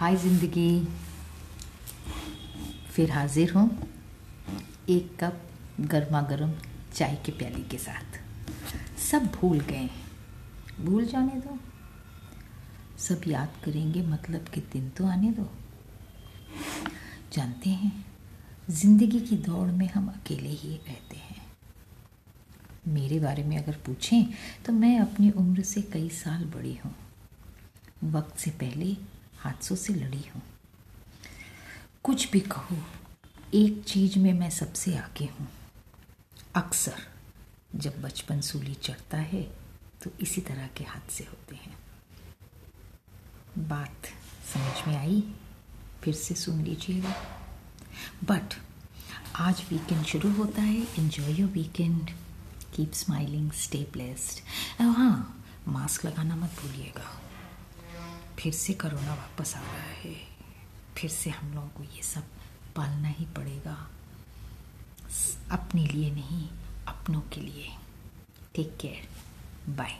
हाय ज़िंदगी। फिर हाजिर हूँ एक कप गर्मा गर्म चाय के प्याली के साथ। सब भूल गए भूल जाने दो। सब याद करेंगे मतलब कि दिन तो आने दो। जानते हैं, ज़िंदगी की दौड़ में हम अकेले ही रहते हैं। मेरे बारे में अगर पूछें तो मैं अपनी उम्र से कई साल बड़ी हूँ। वक्त से पहले हादसों से लड़ी हूँ। कुछ भी कहो, एक चीज़ में मैं सबसे आगे हूँ। अक्सर जब बचपन सूली चढ़ता है तो इसी तरह के हादसे होते हैं। बात समझ में आई? फिर से सुन लीजिएगा। बट आज वीकेंड शुरू होता है। Enjoy your weekend keep smiling stay blessed हाँ मास्क लगाना मत भूलिएगा। फिर से करोना वापस आ रहा है। फिर से हम लोगों को ये सब पालना ही पड़ेगा। अपने लिए नहीं, अपनों के लिए। Take care bye